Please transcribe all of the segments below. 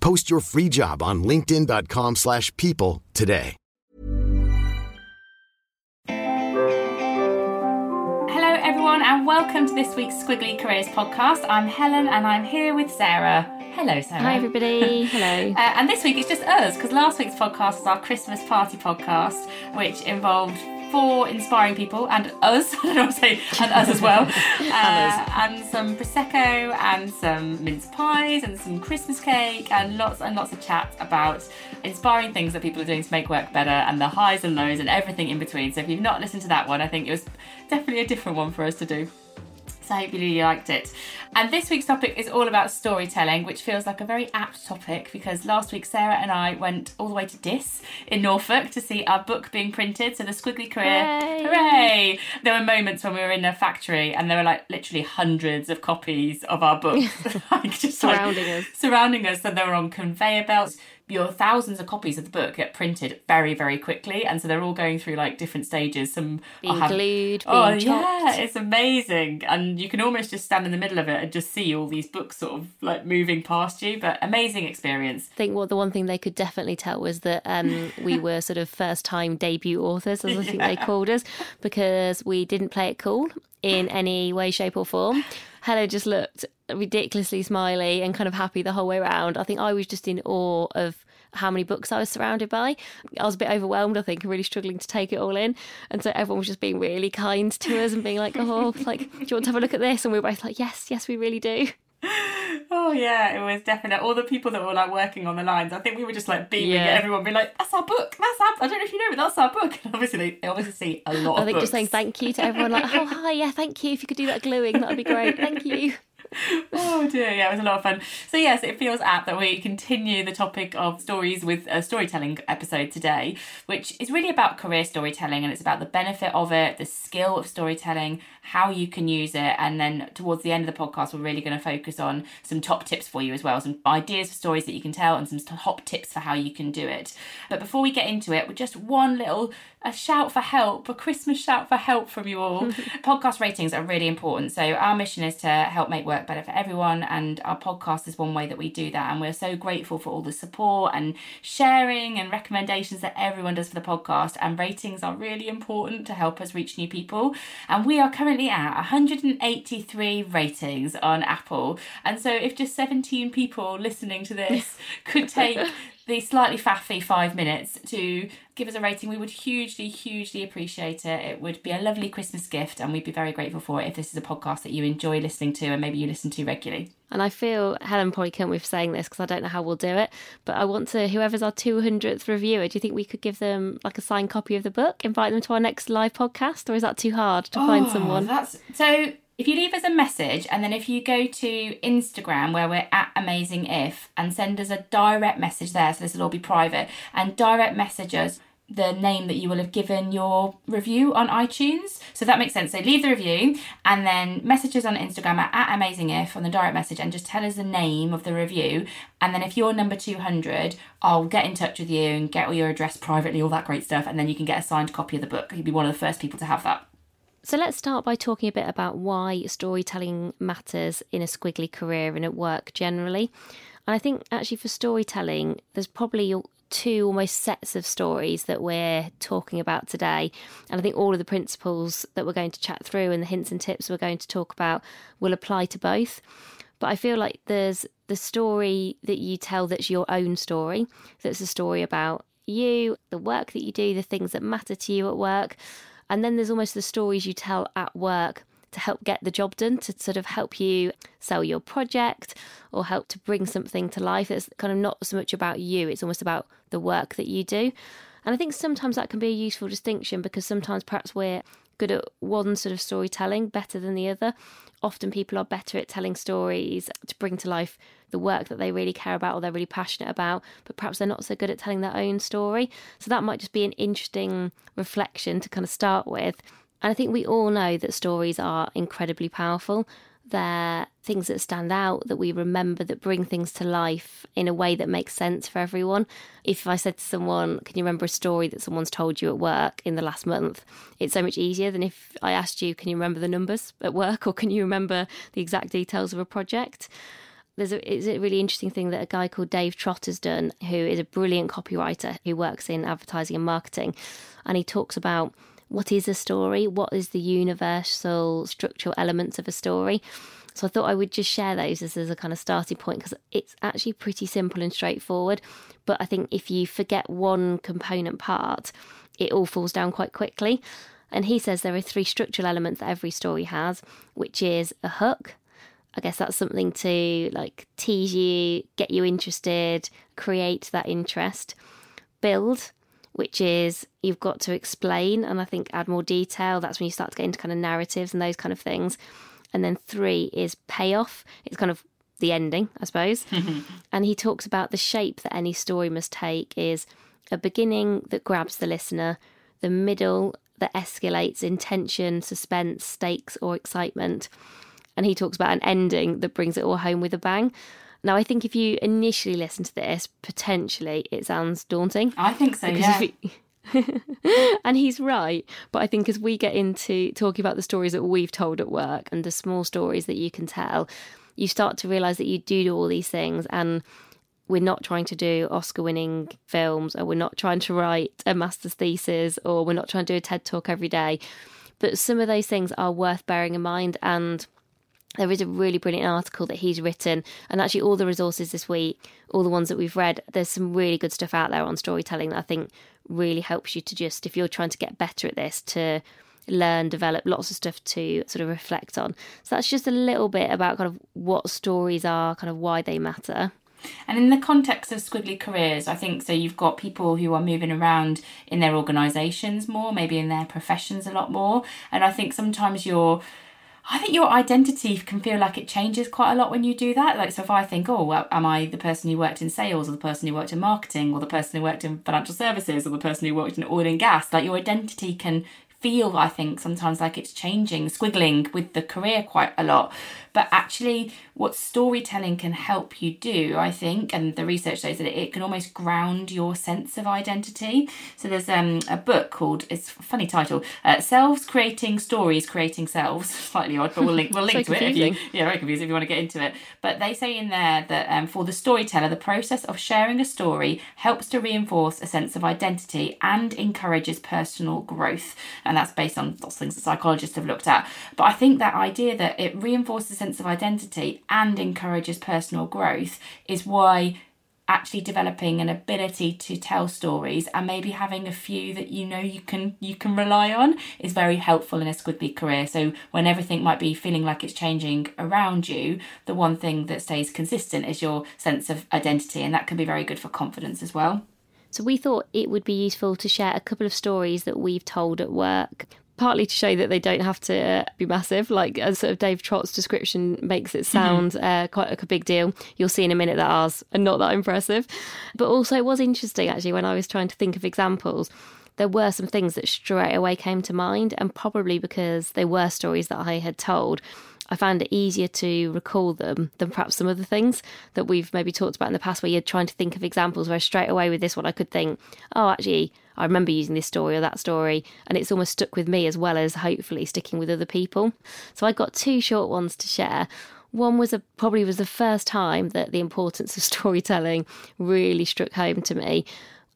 Post your free job on linkedin.com/people slash people today. Hello, everyone, and welcome to this week's Squiggly Careers podcast. I'm Helen, and I'm here with Sarah. Hello, Sarah. Hi, everybody. Hello. Uh, and this week it's just us because last week's podcast was our Christmas party podcast, which involved four inspiring people and us. I don't know what to say, and us as well. uh, and some prosecco and some mince pies and some Christmas cake and lots and lots of chat about inspiring things that people are doing to make work better and the highs and lows and everything in between. So if you've not listened to that one, I think it was definitely a different one for us to do. So I hope you really liked it. And this week's topic is all about storytelling, which feels like a very apt topic because last week Sarah and I went all the way to Diss in Norfolk to see our book being printed. So the Squiggly Career, Hooray. hooray! There were moments when we were in a factory and there were like literally hundreds of copies of our book, like just like, Surrounding us. surrounding us. So they were on conveyor belts. Your thousands of copies of the book get printed very, very quickly, and so they're all going through like different stages. Some Being have- glued, Oh being yeah, chopped. it's amazing, and you can almost just stand in the middle of it and just see all these books sort of like moving past you. But amazing experience. I think what the one thing they could definitely tell was that um, we were sort of first time debut authors, as I think they called us, because we didn't play it cool in any way, shape, or form. Helen just looked ridiculously smiley and kind of happy the whole way around. I think I was just in awe of how many books I was surrounded by. I was a bit overwhelmed, I think, and really struggling to take it all in. And so everyone was just being really kind to us and being like, oh, like, do you want to have a look at this? And we were both like, yes, yes, we really do. Oh yeah, it was definite. All the people that were like working on the lines, I think we were just like beaming Yeah. at everyone, being like, "That's our book. That's our. I don't know if you know, but that's our book." And obviously, they, obviously see a lot. I think just saying thank you to everyone, like, oh, hi, yeah, thank you. If you could do that gluing, that would be great. Thank you. Oh dear, yeah, it was a lot of fun. So yes, it feels apt that we continue the topic of stories with a storytelling episode today, which is really about career storytelling and it's about the benefit of it, the skill of storytelling, how you can use it, and then towards the end of the podcast, we're really going to focus on some top tips for you as well, some ideas for stories that you can tell, and some top tips for how you can do it. But before we get into it, just one little a shout for help, a Christmas shout for help from you all. podcast ratings are really important. So our mission is to help make work better for everyone, and our podcast is one way that we do that. And we're so grateful for all the support and sharing and recommendations that everyone does for the podcast. And ratings are really important to help us reach new people. And we are currently at 183 ratings on Apple. And so if just 17 people listening to this could take the slightly faffy five minutes to give us a rating, we would hugely, hugely appreciate it. It would be a lovely Christmas gift, and we'd be very grateful for it if this is a podcast that you enjoy listening to and maybe you listen to regularly. And I feel Helen probably can't with saying this because I don't know how we'll do it. But I want to, whoever's our 200th reviewer, do you think we could give them like a signed copy of the book, invite them to our next live podcast, or is that too hard to find oh, someone? That's so. If you leave us a message and then if you go to Instagram where we're at Amazing If and send us a direct message there, so this will all be private, and direct message us the name that you will have given your review on iTunes. So that makes sense. So leave the review and then message us on Instagram at, at Amazing If on the direct message and just tell us the name of the review. And then if you're number 200, I'll get in touch with you and get all your address privately, all that great stuff. And then you can get a signed copy of the book. You'll be one of the first people to have that. So let's start by talking a bit about why storytelling matters in a squiggly career and at work generally. And I think actually for storytelling, there's probably two almost sets of stories that we're talking about today. And I think all of the principles that we're going to chat through and the hints and tips we're going to talk about will apply to both. But I feel like there's the story that you tell that's your own story, that's a story about you, the work that you do, the things that matter to you at work. And then there's almost the stories you tell at work to help get the job done, to sort of help you sell your project or help to bring something to life. It's kind of not so much about you, it's almost about the work that you do. And I think sometimes that can be a useful distinction because sometimes perhaps we're good at one sort of storytelling better than the other. Often people are better at telling stories to bring to life the work that they really care about or they're really passionate about, but perhaps they're not so good at telling their own story. So that might just be an interesting reflection to kind of start with. And I think we all know that stories are incredibly powerful. They're things that stand out, that we remember, that bring things to life in a way that makes sense for everyone. If I said to someone, Can you remember a story that someone's told you at work in the last month? It's so much easier than if I asked you, Can you remember the numbers at work or can you remember the exact details of a project? There's a, it's a really interesting thing that a guy called Dave Trott has done, who is a brilliant copywriter who works in advertising and marketing. And he talks about what is a story, what is the universal structural elements of a story. So I thought I would just share those as, as a kind of starting point because it's actually pretty simple and straightforward. But I think if you forget one component part, it all falls down quite quickly. And he says there are three structural elements that every story has, which is a hook. I guess that's something to like tease you, get you interested, create that interest. Build, which is you've got to explain and I think add more detail. That's when you start to get into kind of narratives and those kind of things. And then three is payoff. It's kind of the ending, I suppose. and he talks about the shape that any story must take is a beginning that grabs the listener, the middle that escalates in tension, suspense, stakes, or excitement. And he talks about an ending that brings it all home with a bang. Now, I think if you initially listen to this, potentially it sounds daunting. I think so, yeah. and he's right. But I think as we get into talking about the stories that we've told at work and the small stories that you can tell, you start to realize that you do do all these things and we're not trying to do Oscar winning films or we're not trying to write a master's thesis or we're not trying to do a TED talk every day. But some of those things are worth bearing in mind and there is a really brilliant article that he's written, and actually, all the resources this week, all the ones that we've read, there's some really good stuff out there on storytelling that I think really helps you to just, if you're trying to get better at this, to learn, develop lots of stuff to sort of reflect on. So that's just a little bit about kind of what stories are, kind of why they matter. And in the context of squiggly careers, I think so you've got people who are moving around in their organisations more, maybe in their professions a lot more. And I think sometimes you're I think your identity can feel like it changes quite a lot when you do that. Like, so if I think, oh, well, am I the person who worked in sales, or the person who worked in marketing, or the person who worked in financial services, or the person who worked in oil and gas, like your identity can feel, I think, sometimes like it's changing, squiggling with the career quite a lot. But actually, what storytelling can help you do, I think, and the research shows that it can almost ground your sense of identity. So there's um, a book called, it's a funny title, uh, Selves Creating Stories, Creating Selves. Slightly odd, but we'll link, we'll link so to confusing. it. If you, yeah, very confusing if you want to get into it. But they say in there that um, for the storyteller, the process of sharing a story helps to reinforce a sense of identity and encourages personal growth. And that's based on those things that psychologists have looked at. But I think that idea that it reinforces a sense of identity and encourages personal growth is why actually developing an ability to tell stories and maybe having a few that you know you can you can rely on is very helpful in a squiggly career so when everything might be feeling like it's changing around you the one thing that stays consistent is your sense of identity and that can be very good for confidence as well so we thought it would be useful to share a couple of stories that we've told at work partly to show that they don't have to uh, be massive. Like as sort of Dave Trott's description makes it sound uh, quite like a big deal. You'll see in a minute that ours are not that impressive. But also, it was interesting actually when I was trying to think of examples. There were some things that straight away came to mind, and probably because they were stories that I had told. I found it easier to recall them than perhaps some other things that we've maybe talked about in the past, where you're trying to think of examples where straight away with this one I could think, oh, actually, I remember using this story or that story, and it's almost stuck with me as well as hopefully sticking with other people. So I got two short ones to share. One was a, probably was the first time that the importance of storytelling really struck home to me.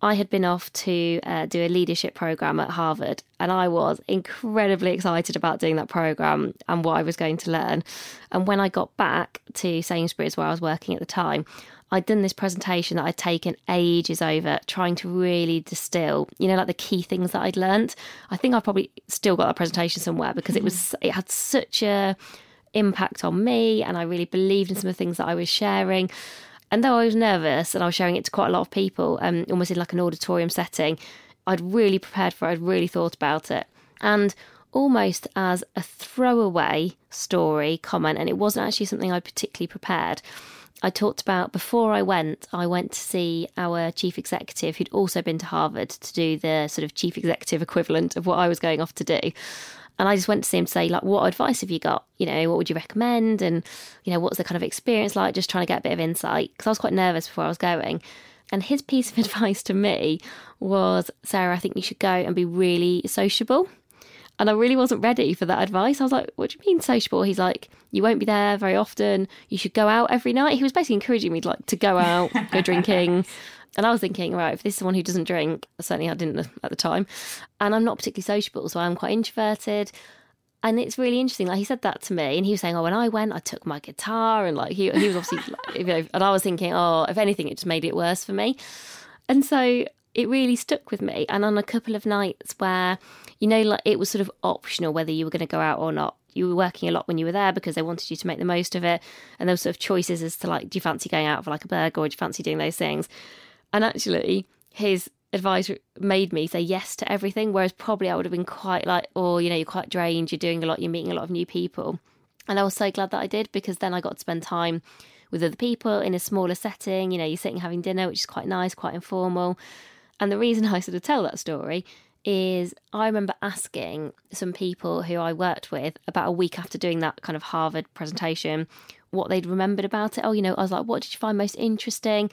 I had been off to uh, do a leadership program at Harvard, and I was incredibly excited about doing that program and what I was going to learn. And when I got back to Sainsbury's, where I was working at the time, I'd done this presentation that I'd taken ages over, trying to really distill, you know, like the key things that I'd learnt. I think I've probably still got that presentation somewhere because it was it had such a impact on me, and I really believed in some of the things that I was sharing. And though I was nervous and I was showing it to quite a lot of people, um, almost in like an auditorium setting, I'd really prepared for it. I'd really thought about it, and almost as a throwaway story comment, and it wasn't actually something I particularly prepared. I talked about before I went, I went to see our chief executive who'd also been to Harvard to do the sort of chief executive equivalent of what I was going off to do. And I just went to see him to say, like, what advice have you got? You know, what would you recommend? And, you know, what's the kind of experience like? Just trying to get a bit of insight. Because I was quite nervous before I was going. And his piece of advice to me was, Sarah, I think you should go and be really sociable. And I really wasn't ready for that advice. I was like, what do you mean sociable? He's like, you won't be there very often. You should go out every night. He was basically encouraging me like to go out, go drinking. And I was thinking, right, if this is someone who doesn't drink, certainly I didn't at the time, and I'm not particularly sociable, so I'm quite introverted. And it's really interesting. Like he said that to me, and he was saying, "Oh, when I went, I took my guitar, and like he he was obviously, like, you know." And I was thinking, "Oh, if anything, it just made it worse for me." And so it really stuck with me. And on a couple of nights where, you know, like it was sort of optional whether you were going to go out or not. You were working a lot when you were there because they wanted you to make the most of it. And there were sort of choices as to like, do you fancy going out for like a burger or do you fancy doing those things? And actually, his advice made me say yes to everything, whereas probably I would have been quite like, oh, you know, you're quite drained, you're doing a lot, you're meeting a lot of new people. And I was so glad that I did because then I got to spend time with other people in a smaller setting. You know, you're sitting having dinner, which is quite nice, quite informal. And the reason I sort of tell that story is I remember asking some people who I worked with about a week after doing that kind of Harvard presentation what they'd remembered about it. Oh, you know, I was like, what did you find most interesting?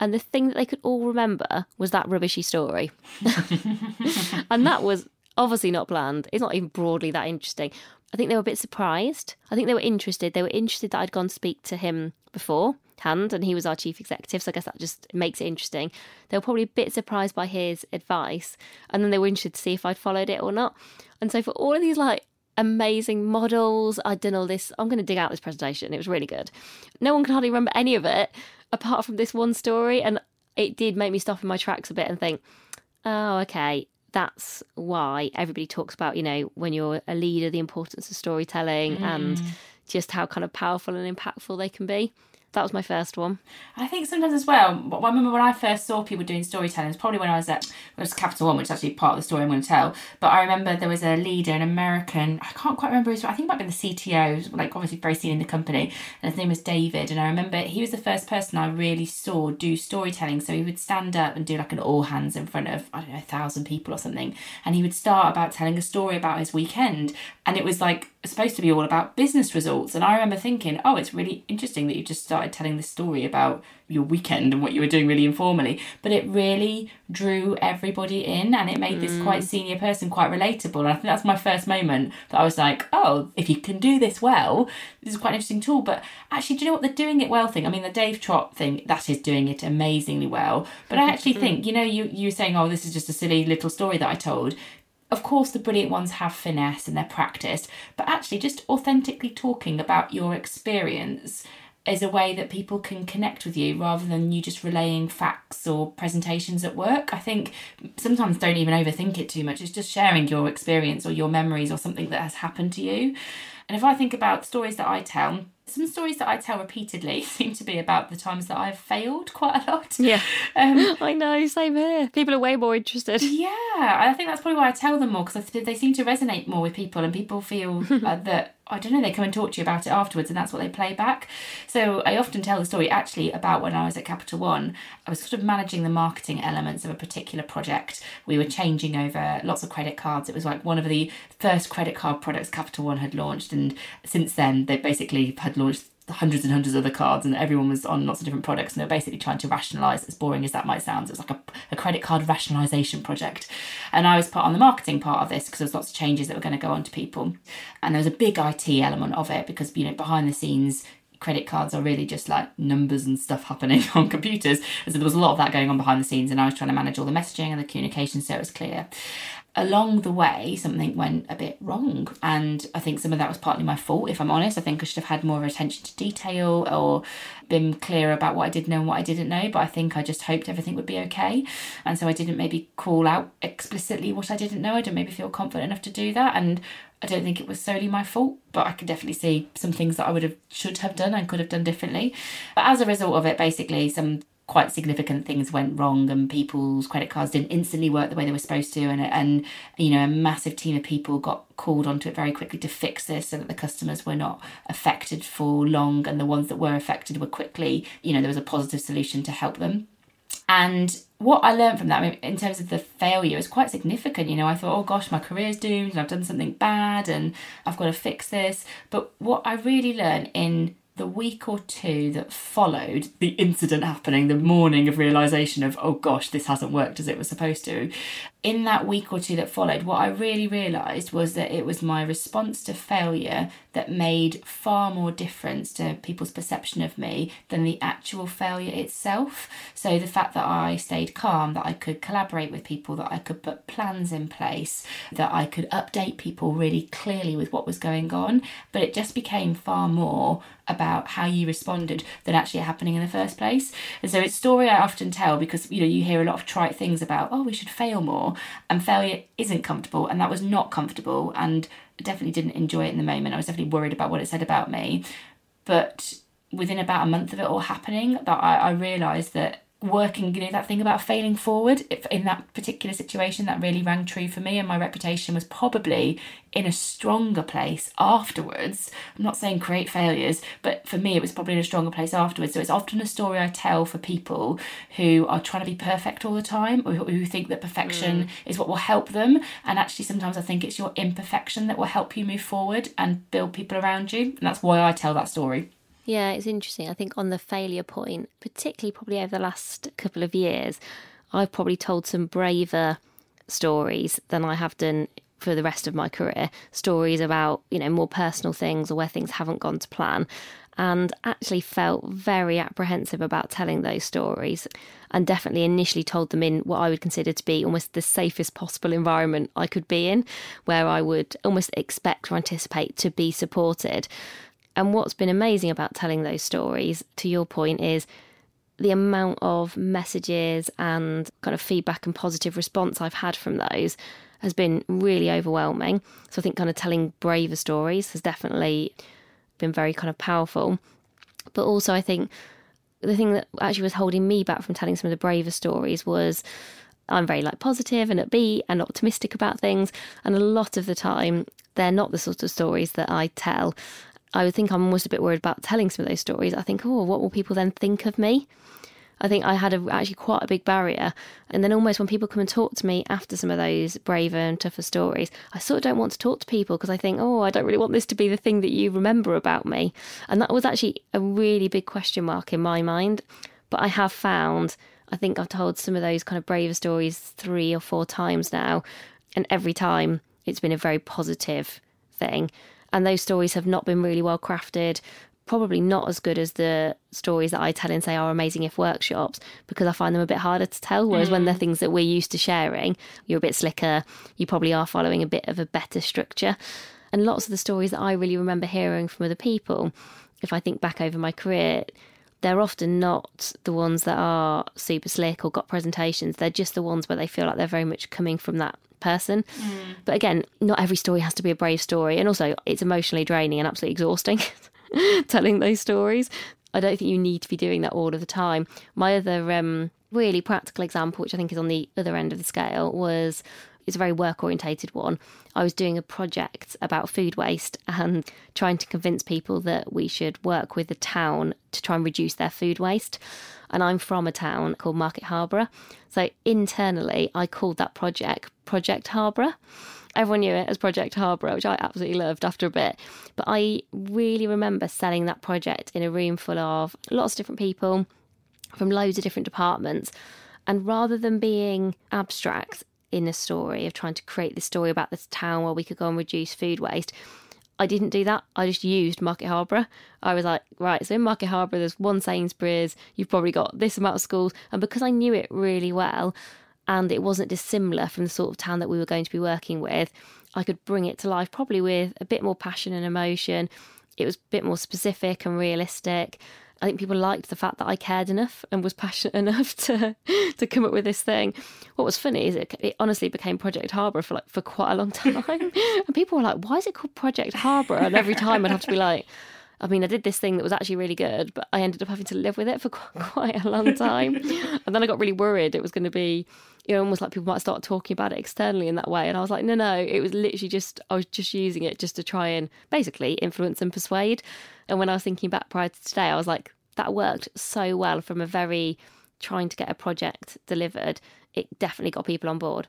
And the thing that they could all remember was that rubbishy story. and that was obviously not planned. It's not even broadly that interesting. I think they were a bit surprised. I think they were interested. They were interested that I'd gone to speak to him before hand and he was our chief executive so i guess that just makes it interesting. They were probably a bit surprised by his advice and then they were interested to see if i'd followed it or not. And so for all of these like amazing models i'd done all this i'm going to dig out this presentation it was really good. No one can hardly remember any of it apart from this one story and it did make me stop in my tracks a bit and think oh okay that's why everybody talks about you know when you're a leader the importance of storytelling mm. and just how kind of powerful and impactful they can be that was my first one. I think sometimes as well, I remember when I first saw people doing storytelling, it's probably when I was at was Capital One, which is actually part of the story I'm going to tell. But I remember there was a leader, an American, I can't quite remember his I think it might be the CTO, like obviously very senior in the company, and his name was David. And I remember he was the first person I really saw do storytelling. So he would stand up and do like an all hands in front of, I don't know, a thousand people or something. And he would start about telling a story about his weekend. And it was like supposed to be all about business results. And I remember thinking, oh, it's really interesting that you just started telling this story about your weekend and what you were doing really informally. But it really drew everybody in and it made mm. this quite senior person quite relatable. And I think that's my first moment that I was like, oh, if you can do this well, this is quite an interesting tool. But actually, do you know what the doing it well thing? I mean, the Dave Trott thing, that is doing it amazingly well. But I actually think, you know, you, you were saying, oh, this is just a silly little story that I told of course, the brilliant ones have finesse and they're practiced, but actually, just authentically talking about your experience is a way that people can connect with you rather than you just relaying facts or presentations at work. I think sometimes don't even overthink it too much. It's just sharing your experience or your memories or something that has happened to you. And if I think about stories that I tell, some stories that I tell repeatedly seem to be about the times that I've failed quite a lot. Yeah. Um, I know, same here. People are way more interested. Yeah. I think that's probably why I tell them more because they seem to resonate more with people and people feel uh, that I don't know, they come and talk to you about it afterwards, and that's what they play back. So I often tell the story actually about when I was at Capital One. I was sort of managing the marketing elements of a particular project. We were changing over lots of credit cards. It was like one of the first credit card products Capital One had launched, and since then they basically had launched hundreds and hundreds of other cards and everyone was on lots of different products and they were basically trying to rationalize as boring as that might sound it was like a, a credit card rationalization project. And i was part on the marketing part of this because there was lots of changes that were going to go on to people. And there was a big it element of it because you know behind the scenes credit cards are really just like numbers and stuff happening on computers. And so there was a lot of that going on behind the scenes and i was trying to manage all the messaging and the communication so it was clear along the way, something went a bit wrong. And I think some of that was partly my fault, if I'm honest. I think I should have had more attention to detail or been clear about what I did know and what I didn't know. But I think I just hoped everything would be okay. And so I didn't maybe call out explicitly what I didn't know. I didn't maybe feel confident enough to do that. And I don't think it was solely my fault, but I can definitely see some things that I would have should have done and could have done differently. But as a result of it, basically some quite significant things went wrong and people's credit cards didn't instantly work the way they were supposed to and and you know a massive team of people got called onto it very quickly to fix this so that the customers were not affected for long and the ones that were affected were quickly you know there was a positive solution to help them and what I learned from that in terms of the failure is quite significant. You know, I thought, oh gosh, my career's doomed and I've done something bad and I've got to fix this. But what I really learned in the week or two that followed the incident happening, the morning of realization of, oh gosh, this hasn't worked as it was supposed to. In that week or two that followed, what I really realized was that it was my response to failure that made far more difference to people's perception of me than the actual failure itself. So the fact that I stayed calm, that I could collaborate with people, that I could put plans in place, that I could update people really clearly with what was going on, but it just became far more about how you responded than actually happening in the first place. And so it's a story I often tell because you know you hear a lot of trite things about oh we should fail more and failure isn't comfortable and that was not comfortable and I definitely didn't enjoy it in the moment. I was definitely worried about what it said about me. But within about a month of it all happening that I, I realised that working, you know, that thing about failing forward in that particular situation that really rang true for me, and my reputation was probably in a stronger place afterwards. I'm not saying create failures, but for me, it was probably in a stronger place afterwards. So it's often a story I tell for people who are trying to be perfect all the time, or who think that perfection mm. is what will help them. And actually, sometimes I think it's your imperfection that will help you move forward and build people around you. And that's why I tell that story. Yeah, it's interesting. I think on the failure point, particularly probably over the last couple of years, I've probably told some braver stories than I have done for the rest of my career. Stories about, you know, more personal things or where things haven't gone to plan. And actually felt very apprehensive about telling those stories. And definitely initially told them in what I would consider to be almost the safest possible environment I could be in, where I would almost expect or anticipate to be supported. And what's been amazing about telling those stories, to your point, is the amount of messages and kind of feedback and positive response I've had from those has been really overwhelming. So I think kind of telling braver stories has definitely been very kind of powerful. But also, I think the thing that actually was holding me back from telling some of the braver stories was I'm very like positive and upbeat and optimistic about things. And a lot of the time, they're not the sort of stories that I tell. I would think I'm almost a bit worried about telling some of those stories. I think, oh, what will people then think of me? I think I had a, actually quite a big barrier. And then almost when people come and talk to me after some of those braver and tougher stories, I sort of don't want to talk to people because I think, oh, I don't really want this to be the thing that you remember about me. And that was actually a really big question mark in my mind. But I have found, I think I've told some of those kind of braver stories three or four times now. And every time it's been a very positive thing and those stories have not been really well crafted probably not as good as the stories that I tell in say our amazing if workshops because I find them a bit harder to tell whereas mm. when they're mm. things that we're used to sharing you're a bit slicker you probably are following a bit of a better structure and lots of the stories that I really remember hearing from other people if I think back over my career they're often not the ones that are super slick or got presentations they're just the ones where they feel like they're very much coming from that person. Mm. But again, not every story has to be a brave story. And also, it's emotionally draining and absolutely exhausting telling those stories. I don't think you need to be doing that all of the time. My other um, really practical example, which I think is on the other end of the scale, was it's a very work orientated one. I was doing a project about food waste and trying to convince people that we should work with the town to try and reduce their food waste. And I'm from a town called Market Harborough. So internally, I called that project Project Harborough. Everyone knew it as Project Harborough, which I absolutely loved after a bit. But I really remember selling that project in a room full of lots of different people from loads of different departments. And rather than being abstract, in a story of trying to create this story about this town where we could go and reduce food waste. I didn't do that. I just used Market Harborough. I was like, right, so in Market Harborough, there's one Sainsbury's, you've probably got this amount of schools. And because I knew it really well, and it wasn't dissimilar from the sort of town that we were going to be working with, I could bring it to life probably with a bit more passion and emotion. It was a bit more specific and realistic. I think people liked the fact that I cared enough and was passionate enough to to come up with this thing. What was funny is it, it honestly became Project Harbour for like for quite a long time, and people were like, "Why is it called Project Harborough?" And every time I'd have to be like. I mean, I did this thing that was actually really good, but I ended up having to live with it for quite a long time. and then I got really worried it was going to be, you know, almost like people might start talking about it externally in that way. And I was like, no, no, it was literally just, I was just using it just to try and basically influence and persuade. And when I was thinking back prior to today, I was like, that worked so well from a very trying to get a project delivered. It definitely got people on board.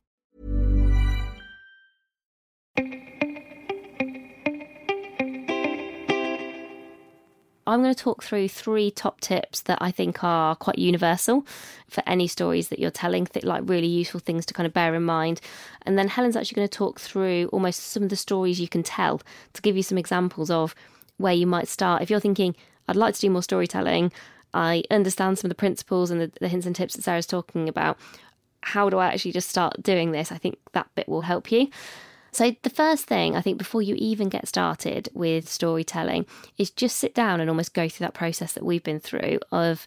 I'm going to talk through three top tips that I think are quite universal for any stories that you're telling, like really useful things to kind of bear in mind. And then Helen's actually going to talk through almost some of the stories you can tell to give you some examples of where you might start. If you're thinking, I'd like to do more storytelling, I understand some of the principles and the, the hints and tips that Sarah's talking about. How do I actually just start doing this? I think that bit will help you. So, the first thing I think before you even get started with storytelling is just sit down and almost go through that process that we've been through of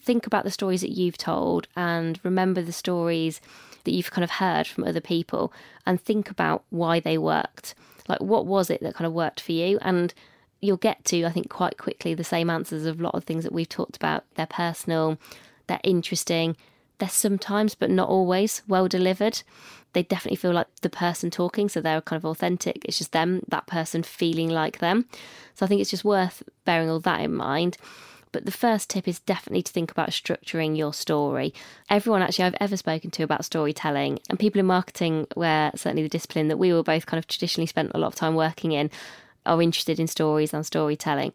think about the stories that you've told and remember the stories that you've kind of heard from other people and think about why they worked. Like, what was it that kind of worked for you? And you'll get to, I think, quite quickly the same answers of a lot of things that we've talked about. They're personal, they're interesting, they're sometimes, but not always, well delivered. They definitely feel like the person talking, so they're kind of authentic. It's just them, that person feeling like them. So I think it's just worth bearing all that in mind. But the first tip is definitely to think about structuring your story. Everyone actually I've ever spoken to about storytelling and people in marketing, where certainly the discipline that we were both kind of traditionally spent a lot of time working in, are interested in stories and storytelling.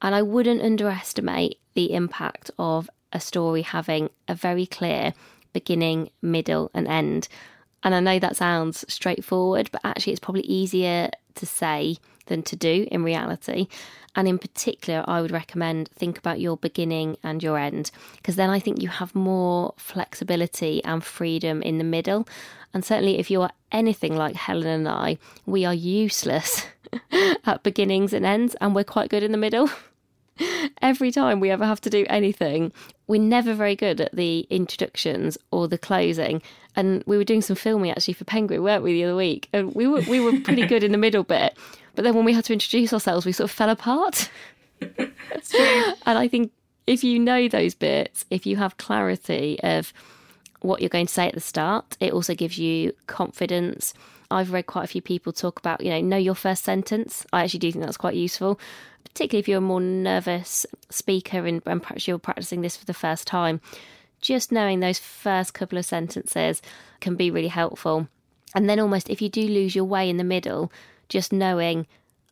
And I wouldn't underestimate the impact of a story having a very clear beginning, middle, and end. And I know that sounds straightforward, but actually, it's probably easier to say than to do in reality. And in particular, I would recommend think about your beginning and your end, because then I think you have more flexibility and freedom in the middle. And certainly, if you are anything like Helen and I, we are useless at beginnings and ends, and we're quite good in the middle. Every time we ever have to do anything, we're never very good at the introductions or the closing. And we were doing some filming actually for Penguin, weren't we, the other week? And we were we were pretty good in the middle bit, but then when we had to introduce ourselves, we sort of fell apart. And I think if you know those bits, if you have clarity of what you're going to say at the start, it also gives you confidence. I've read quite a few people talk about, you know, know your first sentence. I actually do think that's quite useful, particularly if you're a more nervous speaker and, and perhaps you're practicing this for the first time. Just knowing those first couple of sentences can be really helpful. And then, almost if you do lose your way in the middle, just knowing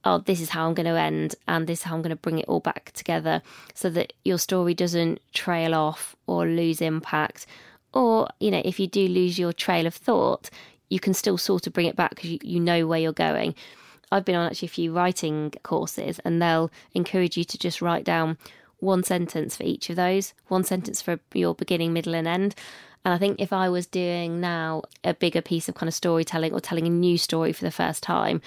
oh, this is how I'm going to end, and this is how I'm going to bring it all back together so that your story doesn't trail off or lose impact. Or, you know, if you do lose your trail of thought, you can still sort of bring it back because you, you know where you're going. I've been on actually a few writing courses, and they'll encourage you to just write down one sentence for each of those, one sentence for your beginning, middle, and end. And I think if I was doing now a bigger piece of kind of storytelling or telling a new story for the first time,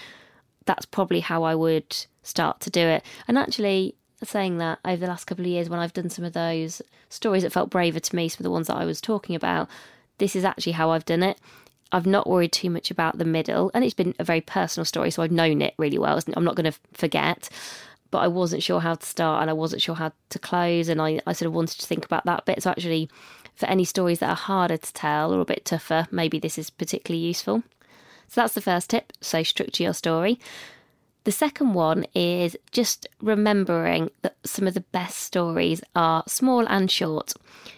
that's probably how I would start to do it. And actually, saying that over the last couple of years, when I've done some of those stories that felt braver to me, some of the ones that I was talking about, this is actually how I've done it. I've not worried too much about the middle, and it's been a very personal story, so I've known it really well. I'm not going to forget, but I wasn't sure how to start and I wasn't sure how to close, and I, I sort of wanted to think about that bit. So, actually, for any stories that are harder to tell or a bit tougher, maybe this is particularly useful. So that's the first tip. So structure your story. The second one is just remembering that some of the best stories are small and short.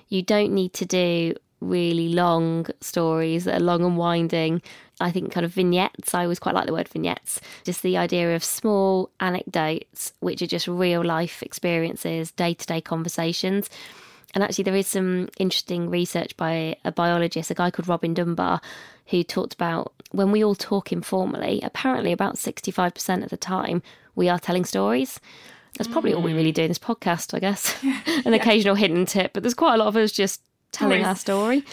You don't need to do really long stories that are long and winding. I think kind of vignettes, I always quite like the word vignettes, just the idea of small anecdotes, which are just real life experiences, day to day conversations. And actually, there is some interesting research by a biologist, a guy called Robin Dunbar, who talked about when we all talk informally, apparently about 65% of the time we are telling stories. That's probably mm. all we really do in this podcast, I guess. An yeah. occasional hidden tip, but there's quite a lot of us just telling our story.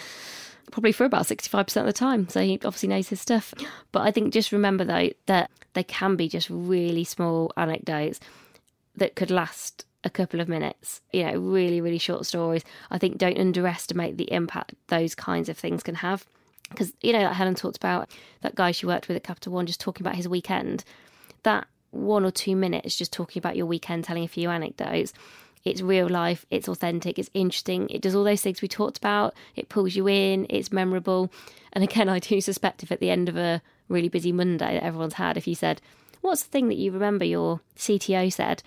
Probably for about 65% of the time. So he obviously knows his stuff. But I think just remember, though, that they can be just really small anecdotes that could last a couple of minutes, you know, really, really short stories. I think don't underestimate the impact those kinds of things can have. Because, you know, like Helen talked about that guy she worked with at Capital One just talking about his weekend. That one or two minutes just talking about your weekend, telling a few anecdotes. It's real life, it's authentic, it's interesting, it does all those things we talked about, it pulls you in, it's memorable. And again, I do suspect if at the end of a really busy Monday that everyone's had, if you said, What's the thing that you remember your CTO said?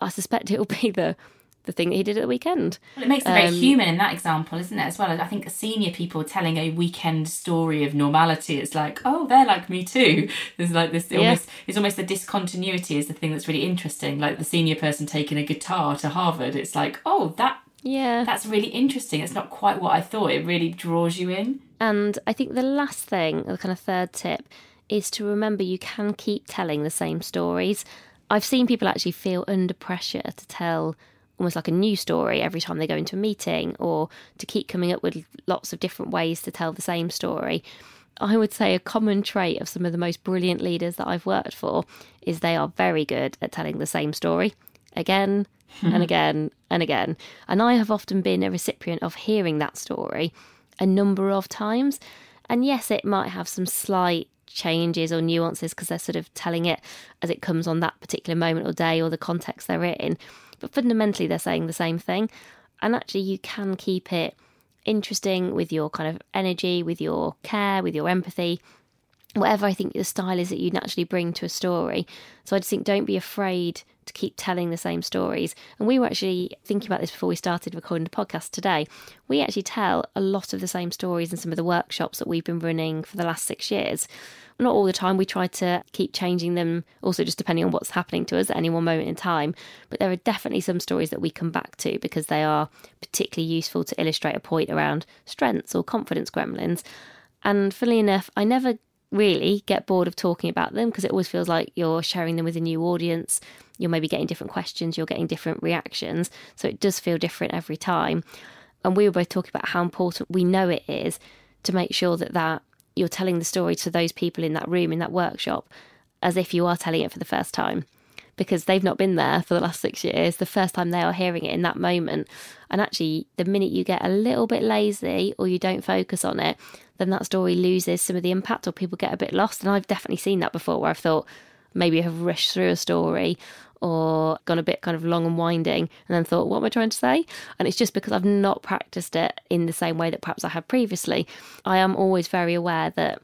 I suspect it'll be the the thing that he did at the weekend. Well, it makes it very um, human in that example, isn't it? As well, I think senior people telling a weekend story of normality. It's like, oh, they're like me too. There's like this. Yeah. Almost, it's almost the discontinuity is the thing that's really interesting. Like the senior person taking a guitar to Harvard. It's like, oh, that. Yeah, that's really interesting. It's not quite what I thought. It really draws you in. And I think the last thing, the kind of third tip, is to remember you can keep telling the same stories. I've seen people actually feel under pressure to tell almost like a new story every time they go into a meeting or to keep coming up with lots of different ways to tell the same story. I would say a common trait of some of the most brilliant leaders that I've worked for is they are very good at telling the same story again hmm. and again and again. And I have often been a recipient of hearing that story a number of times. And yes, it might have some slight changes or nuances because they're sort of telling it as it comes on that particular moment or day or the context they're in. But fundamentally, they're saying the same thing. And actually, you can keep it interesting with your kind of energy, with your care, with your empathy, whatever I think the style is that you naturally bring to a story. So I just think don't be afraid to keep telling the same stories. And we were actually thinking about this before we started recording the podcast today. We actually tell a lot of the same stories in some of the workshops that we've been running for the last six years. Not all the time, we try to keep changing them, also just depending on what's happening to us at any one moment in time. But there are definitely some stories that we come back to because they are particularly useful to illustrate a point around strengths or confidence gremlins. And funnily enough, I never really get bored of talking about them because it always feels like you're sharing them with a new audience. You're maybe getting different questions, you're getting different reactions. So it does feel different every time. And we were both talking about how important we know it is to make sure that that you're telling the story to those people in that room in that workshop as if you are telling it for the first time because they've not been there for the last six years. The first time they are hearing it in that moment. And actually, the minute you get a little bit lazy or you don't focus on it, then that story loses some of the impact or people get a bit lost. And I've definitely seen that before where I've thought maybe have rushed through a story or gone a bit kind of long and winding and then thought, what am I trying to say? And it's just because I've not practiced it in the same way that perhaps I had previously. I am always very aware that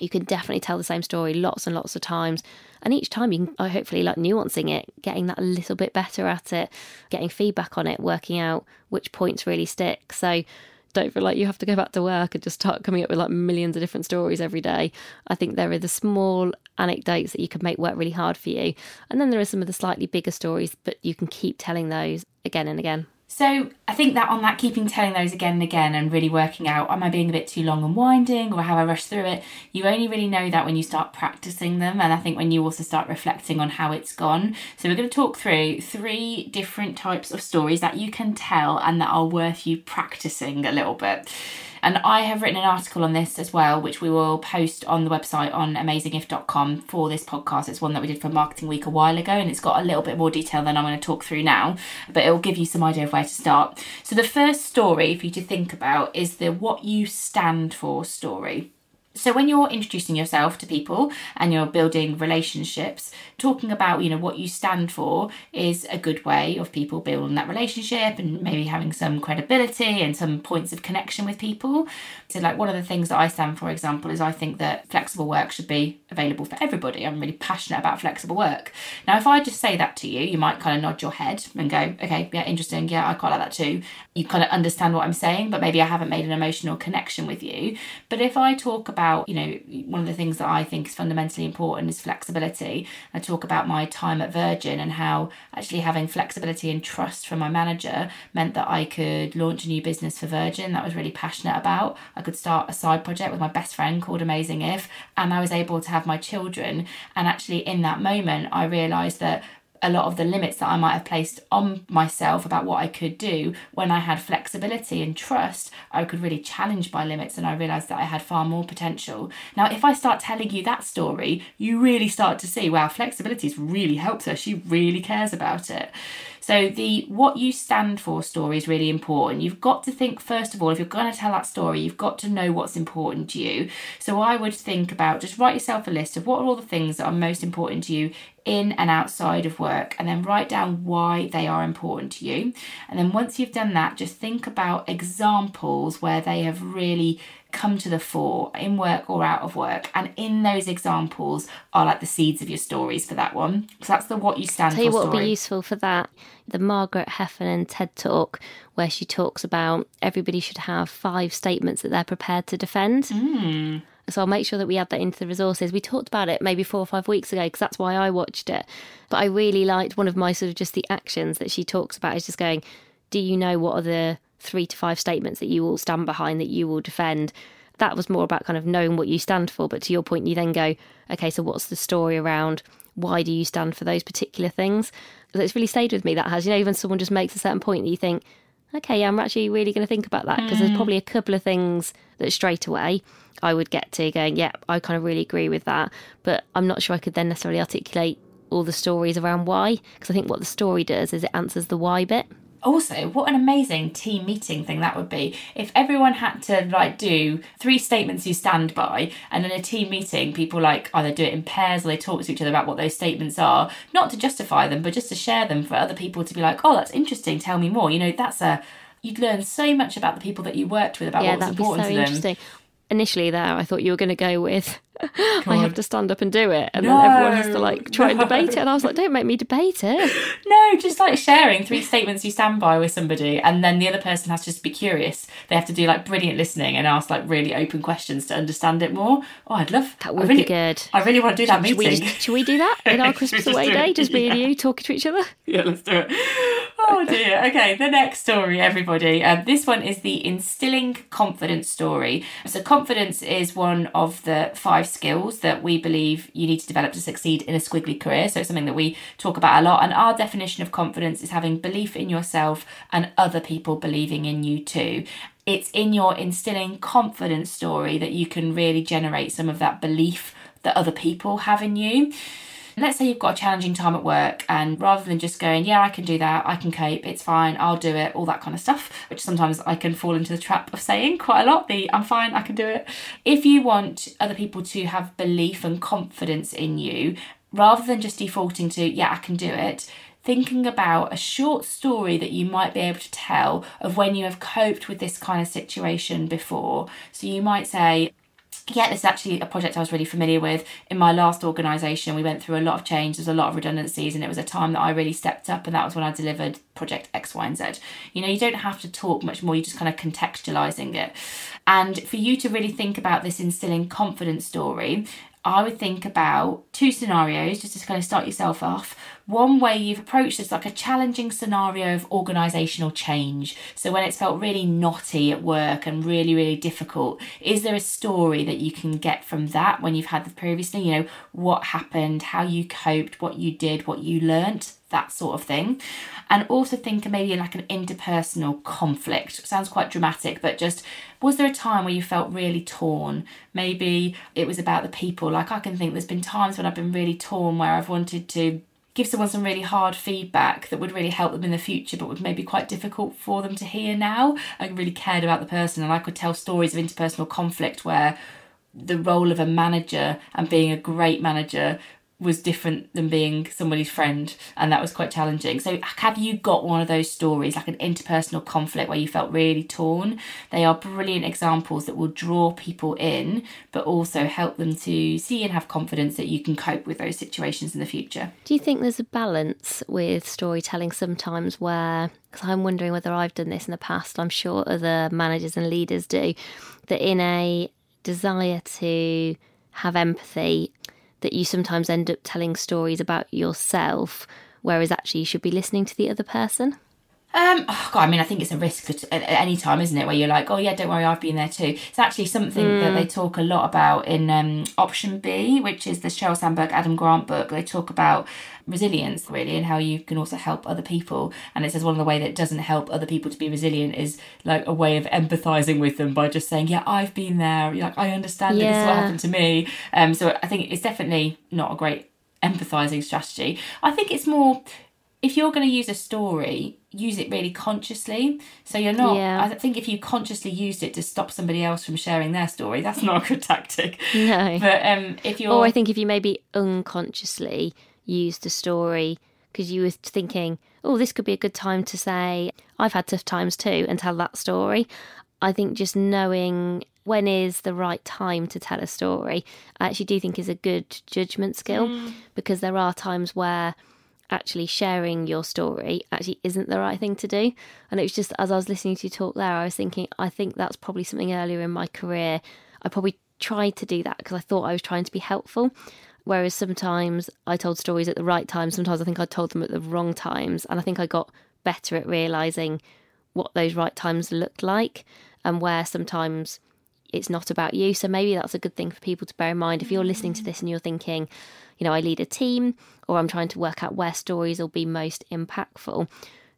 you can definitely tell the same story lots and lots of times. And each time you can hopefully like nuancing it, getting that a little bit better at it, getting feedback on it, working out which points really stick. So don't feel like you have to go back to work and just start coming up with like millions of different stories every day. I think there are the small anecdotes that you can make work really hard for you. And then there are some of the slightly bigger stories, but you can keep telling those again and again. So I think that on that keeping telling those again and again and really working out, am I being a bit too long and winding or have I rushed through it? You only really know that when you start practicing them and I think when you also start reflecting on how it's gone. So we're going to talk through three different types of stories that you can tell and that are worth you practicing a little bit. And I have written an article on this as well, which we will post on the website on amazingif.com for this podcast. It's one that we did for Marketing Week a while ago, and it's got a little bit more detail than I'm going to talk through now, but it will give you some idea of where to start. So, the first story for you to think about is the what you stand for story. So when you're introducing yourself to people and you're building relationships, talking about, you know, what you stand for is a good way of people building that relationship and maybe having some credibility and some points of connection with people. So like one of the things that I stand for for example is I think that flexible work should be available for everybody. I'm really passionate about flexible work. Now if I just say that to you, you might kind of nod your head and go, "Okay, yeah, interesting. Yeah, I quite like that too." You kind of understand what I'm saying, but maybe I haven't made an emotional connection with you. But if I talk about about, you know, one of the things that I think is fundamentally important is flexibility. I talk about my time at Virgin and how actually having flexibility and trust from my manager meant that I could launch a new business for Virgin that I was really passionate about. I could start a side project with my best friend called Amazing If, and I was able to have my children. And actually, in that moment, I realised that a lot of the limits that I might have placed on myself about what I could do when I had flexibility and trust, I could really challenge my limits and I realized that I had far more potential. Now, if I start telling you that story, you really start to see wow, flexibility really helped her. She really cares about it. So the what you stand for story is really important. You've got to think first of all, if you're going to tell that story, you've got to know what's important to you. So I would think about just write yourself a list of what are all the things that are most important to you in and outside of work and then write down why they are important to you. And then once you've done that, just think about examples where they have really come to the fore in work or out of work. And in those examples are like the seeds of your stories for that one. So that's the what you stand Tell you what story. would be useful for that. The Margaret Heffernan TED Talk, where she talks about everybody should have five statements that they're prepared to defend. Mm. So I'll make sure that we add that into the resources. We talked about it maybe four or five weeks ago because that's why I watched it. But I really liked one of my sort of just the actions that she talks about is just going, do you know what are the three to five statements that you will stand behind, that you will defend. That was more about kind of knowing what you stand for. But to your point, you then go, okay, so what's the story around why do you stand for those particular things? It's really stayed with me. That has, you know, even someone just makes a certain point that you think, okay, yeah, I'm actually really going to think about that because mm. there's probably a couple of things that straight away I would get to going, yeah, I kind of really agree with that. But I'm not sure I could then necessarily articulate all the stories around why because I think what the story does is it answers the why bit also what an amazing team meeting thing that would be. If everyone had to like do three statements you stand by and in a team meeting people like either do it in pairs or they talk to each other about what those statements are not to justify them but just to share them for other people to be like oh that's interesting tell me more. You know that's a you'd learn so much about the people that you worked with about yeah, what was important so to them. interesting initially there I thought you were going to go with I have to stand up and do it, and no, then everyone has to like try no. and debate it. And I was like, don't make me debate it. No, just like sharing three statements you stand by with somebody, and then the other person has to just be curious. They have to do like brilliant listening and ask like really open questions to understand it more. Oh, I'd love that. Would really, be good. I really want to do that should, meeting. Should we, should we do that in our Christmas away day? Just me yeah. and you talking to each other. Yeah, let's do it. Oh dear. Okay, the next story, everybody. Um, this one is the instilling confidence story. So, confidence is one of the five skills that we believe you need to develop to succeed in a squiggly career. So, it's something that we talk about a lot. And our definition of confidence is having belief in yourself and other people believing in you too it's in your instilling confidence story that you can really generate some of that belief that other people have in you let's say you've got a challenging time at work and rather than just going yeah i can do that i can cope it's fine i'll do it all that kind of stuff which sometimes i can fall into the trap of saying quite a lot the i'm fine i can do it if you want other people to have belief and confidence in you rather than just defaulting to yeah i can do it thinking about a short story that you might be able to tell of when you have coped with this kind of situation before. So you might say, yeah, this is actually a project I was really familiar with. In my last organisation, we went through a lot of change, there's a lot of redundancies, and it was a time that I really stepped up, and that was when I delivered project X, Y, and Z. You know, you don't have to talk much more, you're just kind of contextualising it. And for you to really think about this instilling confidence story, I would think about two scenarios just to kind of start yourself off. One way you've approached this like a challenging scenario of organisational change. So when it's felt really knotty at work and really, really difficult, is there a story that you can get from that when you've had the previously? You know, what happened, how you coped, what you did, what you learnt, that sort of thing. And also think of maybe like an interpersonal conflict. Sounds quite dramatic, but just was there a time where you felt really torn? Maybe it was about the people. Like I can think there's been times when I've been really torn where I've wanted to give someone some really hard feedback that would really help them in the future but would maybe quite difficult for them to hear now. I really cared about the person and I could tell stories of interpersonal conflict where the role of a manager and being a great manager was different than being somebody's friend and that was quite challenging. So have you got one of those stories like an interpersonal conflict where you felt really torn? They are brilliant examples that will draw people in but also help them to see and have confidence that you can cope with those situations in the future. Do you think there's a balance with storytelling sometimes where because i'm wondering whether i've done this in the past i'm sure other managers and leaders do that in a desire to have empathy that you sometimes end up telling stories about yourself, whereas actually you should be listening to the other person? Um, oh God, I mean, I think it's a risk at, at, any time, isn't it? Where you're like, oh yeah, don't worry, I've been there too. It's actually something mm. that they talk a lot about in um, Option B, which is the Sheryl Sandberg, Adam Grant book. They talk about resilience really and how you can also help other people. And it says one of the way that doesn't help other people to be resilient is like a way of empathizing with them by just saying, yeah, I've been there. Like I understand yeah. this is what happened to me. Um, so I think it's definitely not a great empathizing strategy. I think it's more if you're going to use a story, use it really consciously. So you're not. Yeah. I think if you consciously used it to stop somebody else from sharing their story, that's not a good tactic. No. But um, if you're, or I think if you maybe unconsciously used the story because you were thinking, oh, this could be a good time to say, I've had tough times too, and tell that story. I think just knowing when is the right time to tell a story, I actually do think is a good judgment skill mm. because there are times where actually sharing your story actually isn't the right thing to do. And it was just as I was listening to you talk there, I was thinking, I think that's probably something earlier in my career. I probably tried to do that because I thought I was trying to be helpful. Whereas sometimes I told stories at the right time, sometimes I think I told them at the wrong times. And I think I got better at realizing what those right times looked like and where sometimes it's not about you. So maybe that's a good thing for people to bear in mind. If you're listening to mm. this and you're thinking, you know, I lead a team or I'm trying to work out where stories will be most impactful,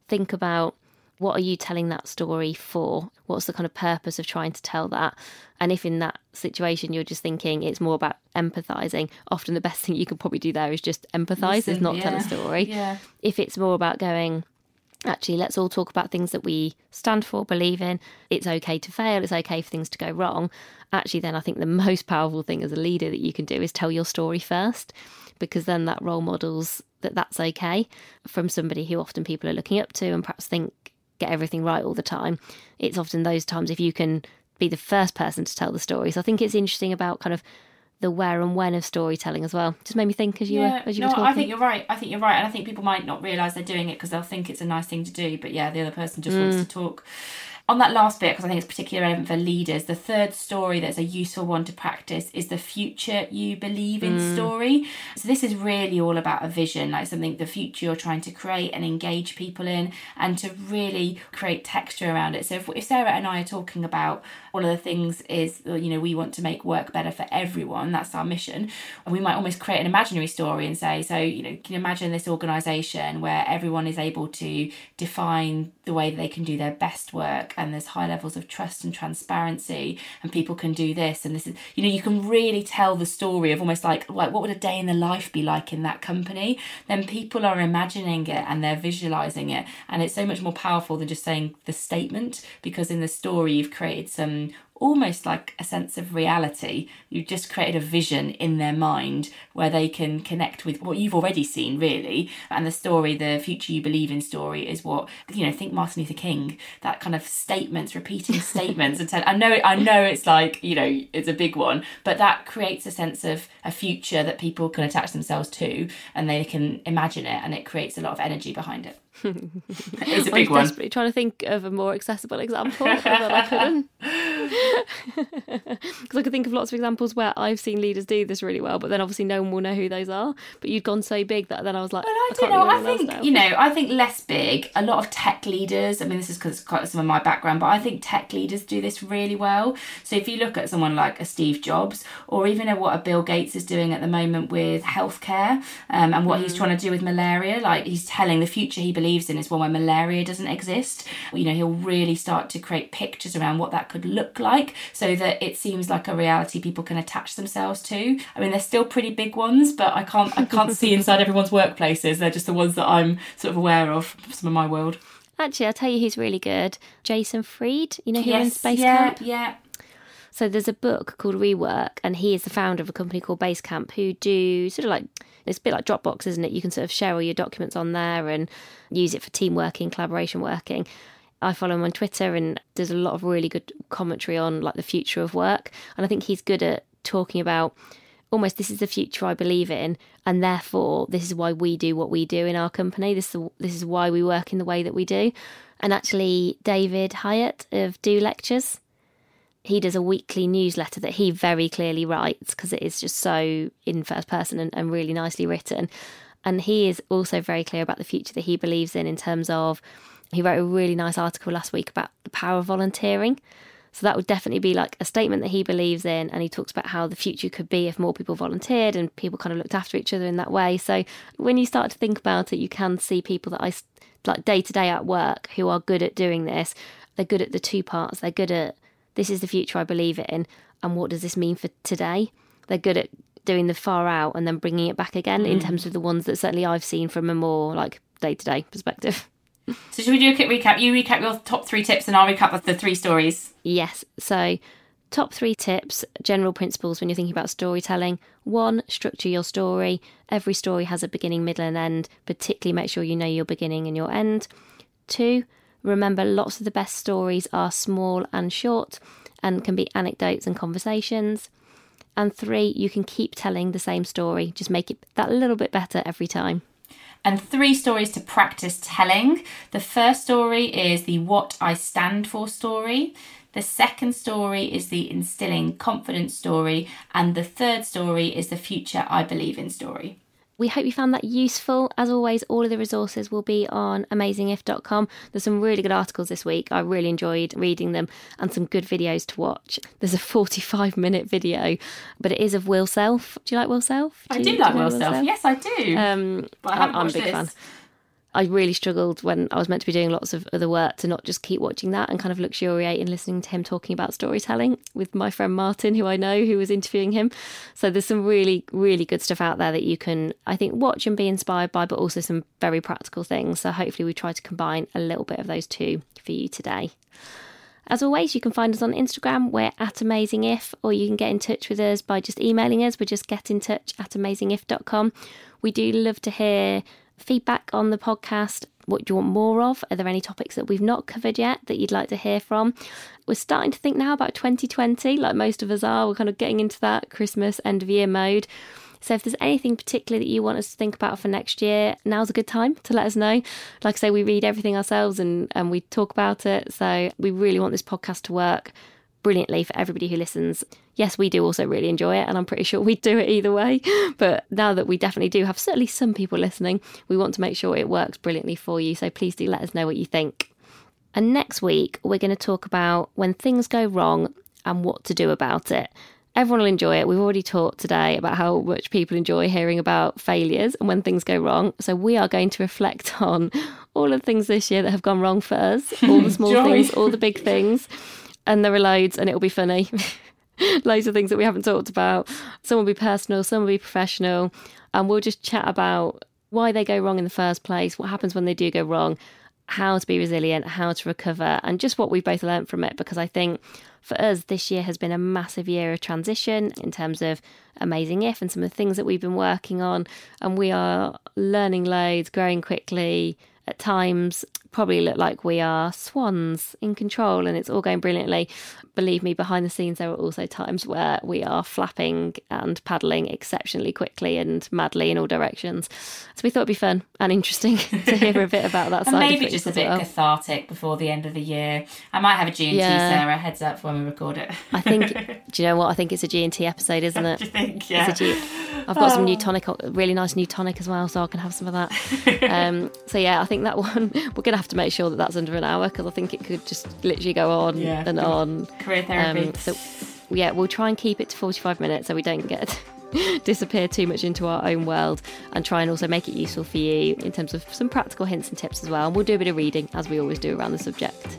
think about what are you telling that story for? What's the kind of purpose of trying to tell that? And if in that situation you're just thinking it's more about empathizing, often the best thing you could probably do there is just empathize, is not yeah. tell a story. Yeah. If it's more about going, actually, let's all talk about things that we stand for, believe in. It's okay to fail, it's okay for things to go wrong. Actually, then I think the most powerful thing as a leader that you can do is tell your story first, because then that role models that that's okay from somebody who often people are looking up to and perhaps think get everything right all the time. It's often those times if you can be the first person to tell the story. So I think it's interesting about kind of the where and when of storytelling as well. Just made me think as you yeah, were as you no, were talking. I think you're right. I think you're right, and I think people might not realise they're doing it because they'll think it's a nice thing to do. But yeah, the other person just mm. wants to talk. On that last bit, because I think it's particularly relevant for leaders, the third story that's a useful one to practice is the future you believe in mm. story. So this is really all about a vision, like something the future you're trying to create and engage people in, and to really create texture around it. So if, if Sarah and I are talking about one of the things is uh, you know we want to make work better for everyone. That's our mission. And we might almost create an imaginary story and say so you know can you imagine this organization where everyone is able to define the way that they can do their best work and there's high levels of trust and transparency and people can do this and this is you know you can really tell the story of almost like like what would a day in the life be like in that company? Then people are imagining it and they're visualizing it. And it's so much more powerful than just saying the statement because in the story you've created some almost like a sense of reality. You've just created a vision in their mind where they can connect with what you've already seen, really. And the story, the future you believe in story, is what you know. Think Martin Luther King, that kind of statements, repeating statements, and tell, I know, I know, it's like you know, it's a big one, but that creates a sense of a future that people can attach themselves to, and they can imagine it, and it creates a lot of energy behind it. it's a big I'm one. desperately trying to think of a more accessible example, but I couldn't. Because I could think of lots of examples where I've seen leaders do this really well, but then obviously no one will know who those are. But you'd gone so big that then I was like, Well, I, I don't know. I think you know. I think less big. A lot of tech leaders. I mean, this is because quite some of my background, but I think tech leaders do this really well. So if you look at someone like a Steve Jobs, or even at what a Bill Gates is doing at the moment with healthcare, um, and what he's trying to do with malaria, like he's telling the future he believes in is one where malaria doesn't exist. You know, he'll really start to create pictures around what that could look like, so that it seems like a reality people can attach themselves to. I mean, they're still pretty big ones, but I can't I can't see inside everyone's workplaces. They're just the ones that I'm sort of aware of. Some of my world. Actually, I'll tell you who's really good. Jason Fried, you know who in yes, Base yeah, Camp? yeah. So there's a book called Rework, and he is the founder of a company called Basecamp who do sort of like it's a bit like Dropbox, isn't it? You can sort of share all your documents on there and use it for team working, collaboration working. I follow him on Twitter, and there's a lot of really good commentary on like the future of work, and I think he's good at talking about almost this is the future I believe in, and therefore this is why we do what we do in our company. This is this is why we work in the way that we do. And actually, David Hieatt of Do Lectures, he does a weekly newsletter that he very clearly writes because it is just so in first person and, and really nicely written. And he is also very clear about the future that he believes in, in terms of he wrote a really nice article last week about the power of volunteering. So that would definitely be like a statement that he believes in, and he talks about how the future could be if more people volunteered and people kind of looked after each other in that way. So when you start to think about it, you can see people that I like day to day at work who are good at doing this. They're good at the two parts. They're good at this is the future I believe in, and what does this mean for today? They're good at doing the far out and then bringing it back again in mm. terms of the ones that certainly I've seen from a more like day to day perspective. So should we do a quick recap? You recap your top three tips, and I'll recap the three stories. Yes. So, top three tips, general principles when you're thinking about storytelling. One, structure your story. Every story has a beginning, middle, and end. Particularly make sure you know your beginning and your end. Two, remember lots of the best stories are small and short and can be anecdotes and conversations. And three, you can keep telling the same story, just make it that little bit better every time. And three stories to practice telling. The first story is the What I Stand For story. The second story is the Instilling Confidence story. And the third story is the Future I Believe in story. We hope you found that useful. As always, all of the resources will be on amazingif.com. There's some really good articles this week. I really enjoyed reading them and some good videos to watch. There's a 45 minute video, but it is of Will Self. Do you like Will Self? I you- do like you know Will Self. Yes, I do. Um, but I I'm, haven't a big this. fan. I really struggled when I was meant to be doing lots of other work to not just keep watching that and kind of luxuriate in listening to him talking about storytelling with my friend Martin, who I know, who was interviewing him. So there's some really, really good stuff out there that you can, I think, watch and be inspired by, but also some very practical things. So hopefully we try to combine a little bit of those two for you today. As always, you can find us on Instagram. We're at amazingif, or you can get in touch with us by just emailing us. We're just get in touch at amazingif.com. We do love to hear feedback on the podcast. What do you want more of? Are there any topics that we've not covered yet that you'd like to hear from? We're starting to think now about 2020, like most of us are. We're kind of getting into that Christmas end of year mode. So if there's anything particular that you want us to think about for next year, now's a good time to let us know. Like I say, we read everything ourselves and, and we talk about it. So we really want this podcast to work brilliantly for everybody who listens. Yes, we do also really enjoy it, and I'm pretty sure we'd do it either way. But now that we definitely do have certainly some people listening, we want to make sure it works brilliantly for you. So please do let us know what you think. And next week, we're going to talk about when things go wrong and what to do about it. Everyone will enjoy it. We've already talked today about how much people enjoy hearing about failures and when things go wrong. So we are going to reflect on all of the things this year that have gone wrong for us, all the small things, all the big things. And there are loads, and it'll be funny. loads of things that we haven't talked about. Some will be personal, some will be professional. And we'll just chat about why they go wrong in the first place, what happens when they do go wrong, how to be resilient, how to recover, and just what we've both learned from it. Because I think for us, this year has been a massive year of transition in terms of Amazing If and some of the things that we've been working on. And we are learning loads, growing quickly, at times probably look like we are swans in control and it's all going brilliantly. Believe me, behind the scenes, there are also times where we are flapping and paddling exceptionally quickly and madly in all directions. So we thought it'd be fun and interesting to hear a bit about that and side. maybe just a bit well. cathartic before the end of the year. I might have a G&T, Yeah. Sarah, heads up for when we record it. I think, do you know what? I think it's a G&T episode, isn't it? Do you think? Yeah. It's a G- I've got some new tonic, really nice new tonic as well, so I can have some of that. Um, so yeah, I think that one we're gonna have to make sure that that's under an hour because I think it could just literally go on Yeah. and on. Career therapy. Um, so yeah, we'll try and keep it to forty-five minutes so we don't get disappear too much into our own world, and try and also make it useful for you in terms of some practical hints and tips as well. And we'll do a bit of reading as we always do around the subject.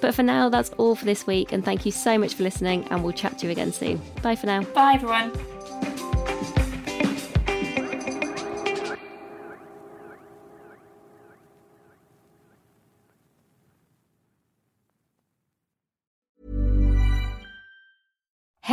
But for now, that's all for this week, and thank you so much for listening, and we'll chat to you again soon. Bye for now. Bye, everyone.